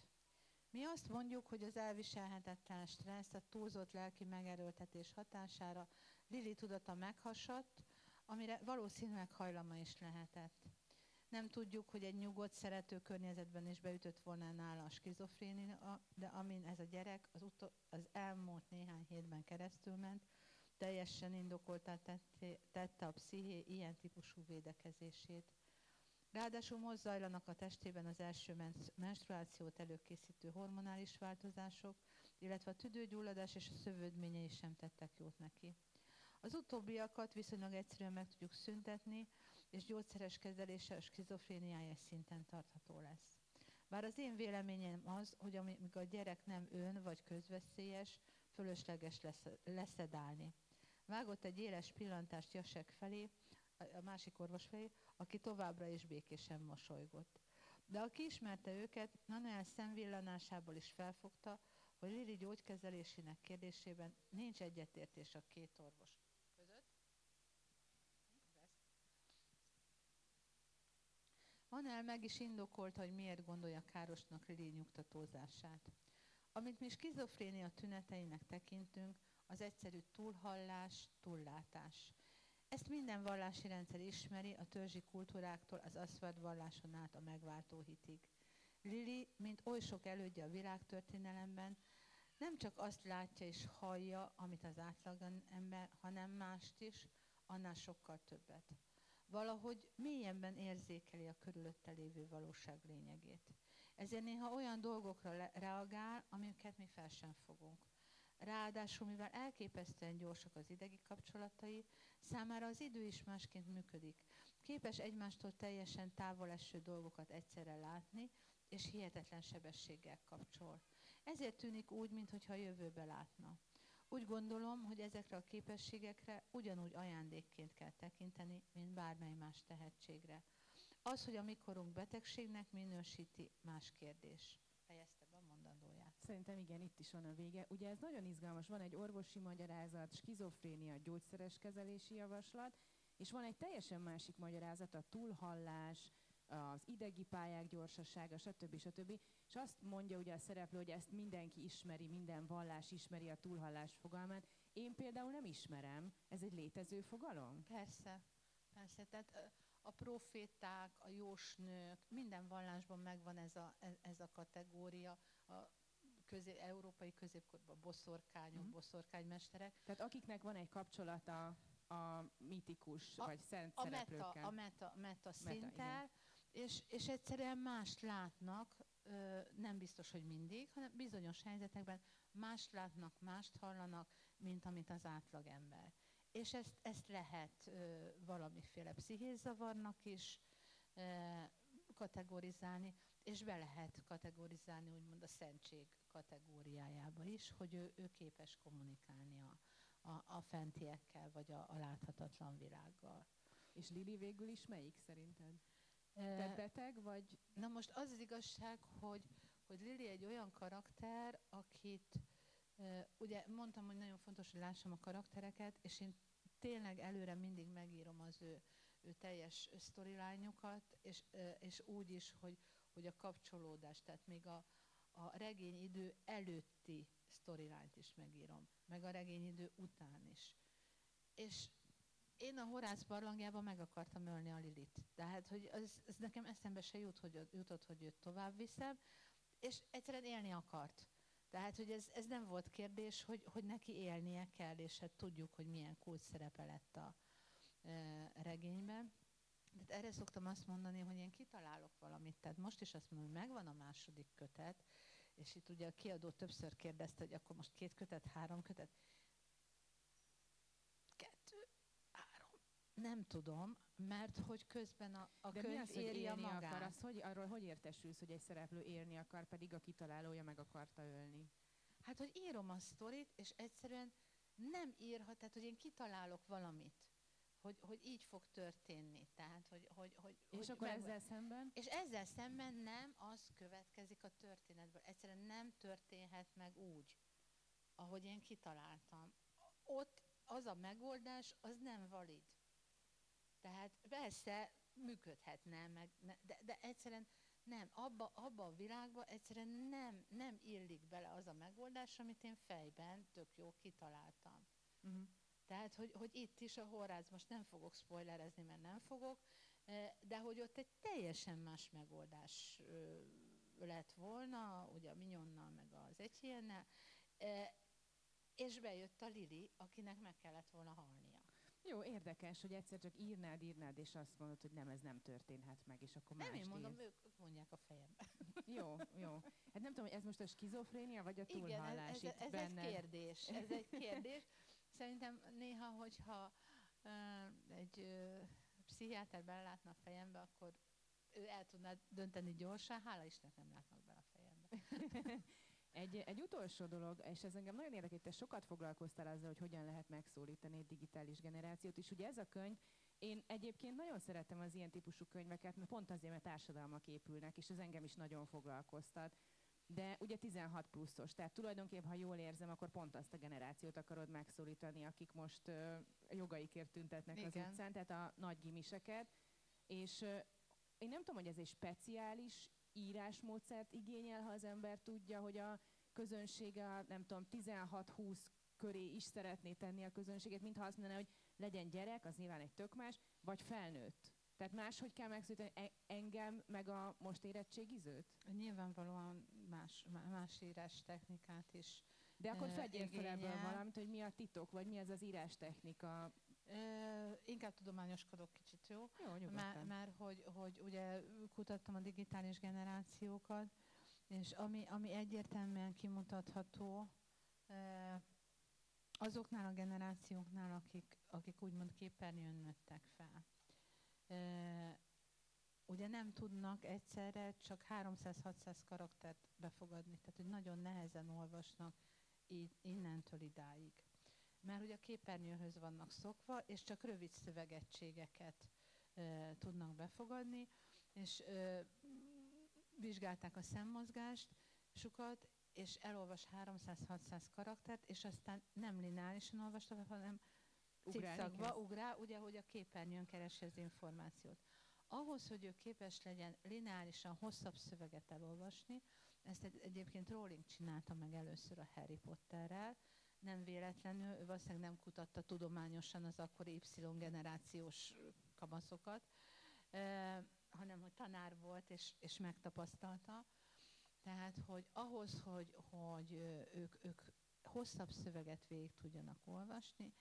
Mi azt mondjuk, hogy az elviselhetetlen stressz, a túlzott lelki megerőltetés hatására Lili tudata meghasadt, amire valószínűleg hajlama is lehetett. Nem tudjuk, hogy egy nyugodt, szerető környezetben is beütött volna nála a skizofrénia, de amin ez a gyerek az, utol, az elmúlt néhány hétben keresztül ment, teljesen indokoltá tette a psziché ilyen típusú védekezését. Ráadásul most zajlanak a testében az első menstruációt előkészítő hormonális változások, illetve a tüdőgyulladás és a szövődményei sem tettek jót neki. Az utóbbiakat viszonylag egyszerűen meg tudjuk szüntetni, és gyógyszeres kezelése a skizofréniája szinten tartható lesz. Bár az én véleményem az, hogy amíg a gyerek nem ön vagy közveszélyes, fölösleges lesz, leszedálni. Vágott egy éles pillantást Jasek felé, a másik orvos felé, aki továbbra is békésen mosolygott. De aki ismerte őket, Nanuel szemvillanásából is felfogta, hogy Lili gyógykezelésének kérdésében nincs egyetértés a két orvos között. Manel meg is indokolta, hogy miért gondolja károsnak Lili nyugtatózását. Amit mi skizofrénia tüneteinek tekintünk, az egyszerű túlhallás, túllátás. Ezt minden vallási rendszer ismeri, a törzsi kultúráktól az aszfalt valláson át a megváltó hitig. Lili, mint oly sok elődje a világtörténelemben, nem csak azt látja és hallja, amit az átlag ember, hanem mást is, annál sokkal többet. Valahogy mélyenben érzékeli a körülötte lévő valóság lényegét. Ezért néha olyan dolgokra reagál, amiket mi fel sem fogunk. Ráadásul, mivel elképesztően gyorsak az idegi kapcsolatai, számára az idő is másként működik. Képes egymástól teljesen távol eső dolgokat egyszerre látni, és hihetetlen sebességgel kapcsol. Ezért tűnik úgy, mintha a jövőbe látna. Úgy gondolom, hogy ezekre a képességekre ugyanúgy ajándékként kell tekinteni, mint bármely más tehetségre. Az, hogy a mikorunk betegségnek minősíti, más kérdés. Szerintem igen, itt is van a vége. Ugye ez nagyon izgalmas, van egy orvosi magyarázat, skizofrénia, gyógyszeres kezelési javaslat, és van egy teljesen másik magyarázat, a túlhallás, az idegi pályák gyorsasága, stb. stb. És azt mondja ugye a szereplő, hogy ezt mindenki ismeri, minden vallás ismeri a túlhallás fogalmát. Én például nem ismerem. Ez egy létező fogalom? Persze. Persze. Tehát a proféták, a jósnők, minden vallásban megvan ez a, ez a kategória. A közé, európai középkorban boszorkányok, mm. boszorkánymesterek. Tehát akiknek van egy kapcsolata a mitikus a, vagy szent a szereplőkkel. Meta, a meta, meta szinttel, meta, és, és egyszerűen mást látnak, nem biztos, hogy mindig, hanem bizonyos helyzetekben mást látnak, mást hallanak, mint amit az átlagember. És ezt, ezt lehet valamiféle pszichézavarnak is kategorizálni, és be lehet kategorizálni úgymond a szentség kategóriájába is, hogy ő, ő képes kommunikálni a, a, a fentiekkel, vagy a, a láthatatlan világgal. És Lili végül is melyik szerinted? Te beteg, vagy? Na most az az igazság, hogy, hogy Lili egy olyan karakter, akit, ugye mondtam, hogy nagyon fontos, hogy lássam a karaktereket, és én tényleg előre mindig megírom az ő, ő teljes sztorilányokat, és, és úgy is, hogy, hogy a kapcsolódás, tehát még a, a regényidő előtti sztorilányt is megírom, meg a regényidő után is. és én a Horász barlangjában meg akartam ölni a Lilit. Tehát, hogy ez, ez nekem eszembe se jut, hogy, jutott, hogy őt tovább viszem, és egyszerűen élni akart. Tehát, hogy ez, ez nem volt kérdés, hogy, hogy neki élnie kell, és hát tudjuk, hogy milyen kult szerepe lett a e, regényben. Tehát erre szoktam azt mondani, hogy én kitalálok valamit. Tehát most is azt mondom, hogy megvan a második kötet, és itt ugye a kiadó többször kérdezte, hogy akkor most két kötet, három kötet. Kettő, három. Nem tudom, mert hogy közben a, a De könyv az, hogy éri a magát. akar? Az, hogy, arról hogy értesülsz, hogy egy szereplő élni akar, pedig a kitalálója meg akarta ölni? Hát, hogy írom a sztorit, és egyszerűen nem írhat, tehát, hogy én kitalálok valamit, hogy, hogy így fog történni. Tehát, hogy, hogy, hogy, És hogy akkor meg- ezzel szemben? És ezzel szemben nem az következik a történetből. Egyszerűen nem történhet meg úgy, ahogy én kitaláltam. Ott az a megoldás, az nem valid. Tehát persze működhetne, meg, de, de egyszerűen nem, abba, abba a világba egyszerűen nem, nem illik bele az a megoldás, amit én fejben tök jó kitaláltam. Uh-huh. Tehát, hogy, hogy itt is a Horáz, most nem fogok spoilerezni, mert nem fogok, eh, de hogy ott egy teljesen más megoldás lett volna, ugye a Minyonnal, meg az Egyhiennel, eh, és bejött a Lili, akinek meg kellett volna halnia. Jó, érdekes, hogy egyszer csak írnád, írnád, és azt mondod, hogy nem, ez nem történhet meg, és akkor Nem mást én mondom, írsz. ők, mondják a fejembe. Jó, jó. Hát nem tudom, hogy ez most a skizofrénia, vagy a Igen, túlhallás ez, ez, itt ez egy benned? kérdés. Ez egy kérdés. Szerintem néha, hogyha egy pszichiáter belátna a fejembe, akkor ő el tudná dönteni gyorsan, hála Istennek nem látnak be a fejembe. Egy, egy utolsó dolog, és ez engem nagyon érdekel, te sokat foglalkoztál azzal, hogy hogyan lehet megszólítani egy digitális generációt, és ugye ez a könyv, én egyébként nagyon szeretem az ilyen típusú könyveket, mert pont azért, mert társadalmak épülnek, és ez engem is nagyon foglalkoztat. De ugye 16 pluszos, tehát tulajdonképpen, ha jól érzem, akkor pont azt a generációt akarod megszólítani, akik most ö, jogaikért tüntetnek az Igen. utcán, tehát a nagy gimiseket. És ö, én nem tudom, hogy ez egy speciális írásmódszert igényel, ha az ember tudja, hogy a közönsége, a, nem tudom, 16-20 köré is szeretné tenni a közönséget, mintha azt mondaná, hogy legyen gyerek, az nyilván egy tök más, vagy felnőtt. Tehát máshogy kell megszólítani e- engem, meg a most érettségizőt? Nyilvánvalóan más, má- más írás technikát is. De akkor fedjél fel ebből valamit, hogy mi a titok, vagy mi ez az írástechnika. Ö, inkább tudományoskodok kicsit, jó? Jó, nyugodtan. már hogy, hogy ugye kutattam a digitális generációkat, és ami, ami egyértelműen kimutatható, azoknál a generációknál, akik, akik úgymond képernyőn nőttek fel. Ugye nem tudnak egyszerre csak 300-600 karaktert befogadni, tehát hogy nagyon nehezen olvasnak innentől idáig. Mert ugye a képernyőhöz vannak szokva, és csak rövid szövegegységeket ö, tudnak befogadni, és ö, vizsgálták a szemmozgást, sokat, és elolvas 300-600 karaktert, és aztán nem lineárisan olvasta, hanem cikszakba ugrál, ugye, hogy a képernyőn keresi az információt. Ahhoz, hogy ő képes legyen lineárisan hosszabb szöveget elolvasni, ezt egy, egyébként Rowling csinálta meg először a Harry Potterrel, nem véletlenül, ő valószínűleg nem kutatta tudományosan az akkori Y-generációs kamaszokat, eh, hanem hogy tanár volt és, és megtapasztalta. Tehát, hogy ahhoz, hogy, hogy ők, ők hosszabb szöveget végig tudjanak olvasni,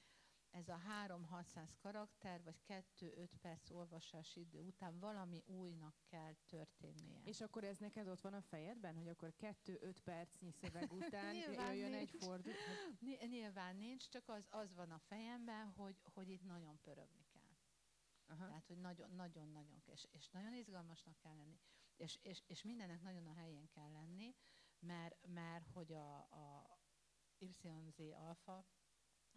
ez a 3-600 karakter, vagy 2-5 perc olvasási idő után valami újnak kell történnie. És akkor ez neked ott van a fejedben, hogy akkor 2-5 percnyi szöveg után jöjjön egy nincs. fordulat? Ny- nyilván nincs, csak az, az van a fejemben, hogy, hogy itt nagyon pörögni kell. Aha. Tehát, hogy nagyon-nagyon-nagyon, és, és nagyon izgalmasnak kell lenni. És, és, és mindennek nagyon a helyén kell lenni, mert, mert hogy a, a YZ alfa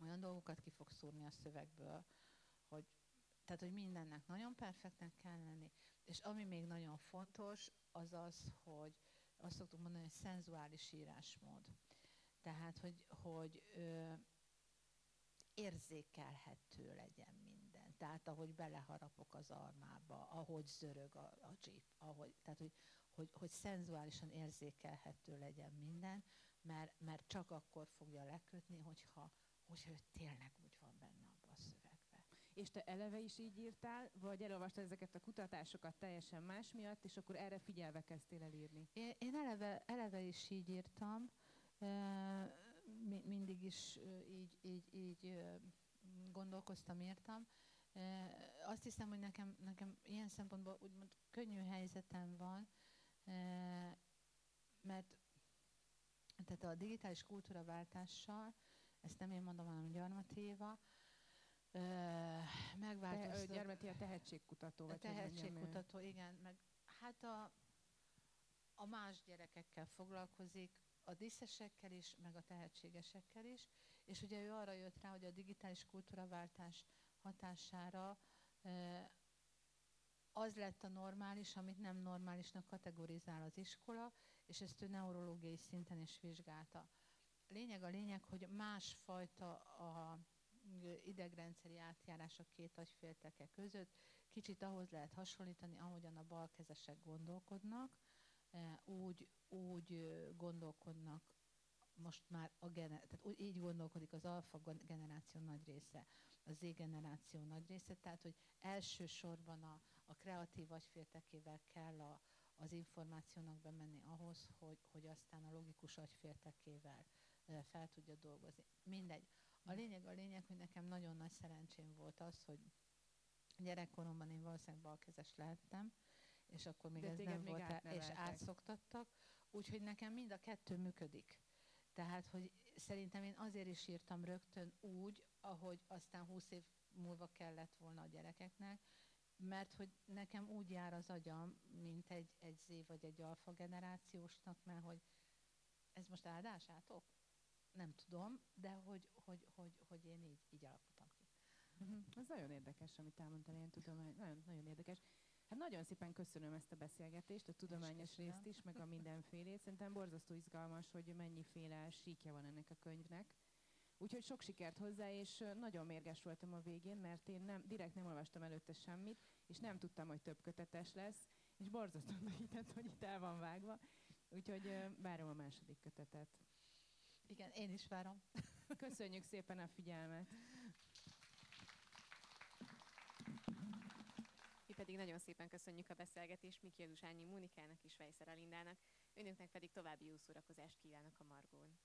olyan dolgokat ki fog szúrni a szövegből, hogy, tehát, hogy mindennek nagyon perfektnek kell lenni. És ami még nagyon fontos, az az, hogy azt szoktuk mondani, hogy szenzuális írásmód. Tehát, hogy, hogy ö, érzékelhető legyen minden. Tehát, ahogy beleharapok az armába, ahogy zörög a, a jeep, ahogy, tehát, hogy, hogy, hogy szenzuálisan érzékelhető legyen minden, mert, mert csak akkor fogja lekötni, hogyha, ő tényleg úgy van benne abban a szövegben. És te eleve is így írtál, vagy elolvastad ezeket a kutatásokat teljesen más miatt, és akkor erre figyelve kezdtél el írni? Én, én eleve, eleve is így írtam, mi, mindig is így, így, így gondolkoztam, írtam. Azt hiszem, hogy nekem, nekem ilyen szempontból úgymond könnyű helyzetem van, mert tehát a digitális kultúraváltással, ezt nem én mondom, hanem Gyarmati Éva, megváltozott. Te, Gyarmati a tehetségkutató. Vagy a tehetségkutató, igen. Meg, hát a, a más gyerekekkel foglalkozik, a díszesekkel is, meg a tehetségesekkel is, és ugye ő arra jött rá, hogy a digitális kultúraváltás hatására az lett a normális, amit nem normálisnak kategorizál az iskola, és ezt ő neurológiai szinten is vizsgálta. Lényeg a lényeg, hogy másfajta a idegrendszeri átjárás a két agyfélteke között. Kicsit ahhoz lehet hasonlítani, ahogyan a balkezesek gondolkodnak, úgy, úgy gondolkodnak most már a gener- tehát úgy, így gondolkodik az alfa generáció nagy része, a Z generáció nagy része, tehát hogy elsősorban a, a kreatív agyféltekével kell a, az információnak bemenni ahhoz, hogy, hogy aztán a logikus agyféltekével fel tudja dolgozni. Mindegy. A lényeg a lényeg, hogy nekem nagyon nagy szerencsém volt az, hogy gyerekkoromban én valószínűleg balkezes lehettem, és akkor még De ez nem volt, és átszoktattak, úgyhogy nekem mind a kettő működik. Tehát, hogy szerintem én azért is írtam rögtön úgy, ahogy aztán 20 év múlva kellett volna a gyerekeknek, mert hogy nekem úgy jár az agyam, mint egy, egy Z vagy egy alfa generációsnak, mert hogy ez most áldásátok? Nem tudom, de hogy, hogy, hogy, hogy én így, így alkottam ki. Uh-huh. Ez nagyon érdekes, amit elmondtál, ilyen tudomány, nagyon, nagyon érdekes. Hát nagyon szépen köszönöm ezt a beszélgetést, a tudományos részt is, meg a mindenfélét. Szerintem borzasztó izgalmas, hogy mennyiféle síkja van ennek a könyvnek. Úgyhogy sok sikert hozzá, és nagyon mérges voltam a végén, mert én nem, direkt nem olvastam előtte semmit, és nem tudtam, hogy több kötetes lesz, és borzasztó hitett, hogy itt el van vágva. Úgyhogy várom a második kötetet. Igen, én is várom. Köszönjük szépen a figyelmet. Mi pedig nagyon szépen köszönjük a beszélgetést Miki Zsuzsányi Mónikának és Vejszer Alindának, önöknek pedig további jó szórakozást kívánok a Margón.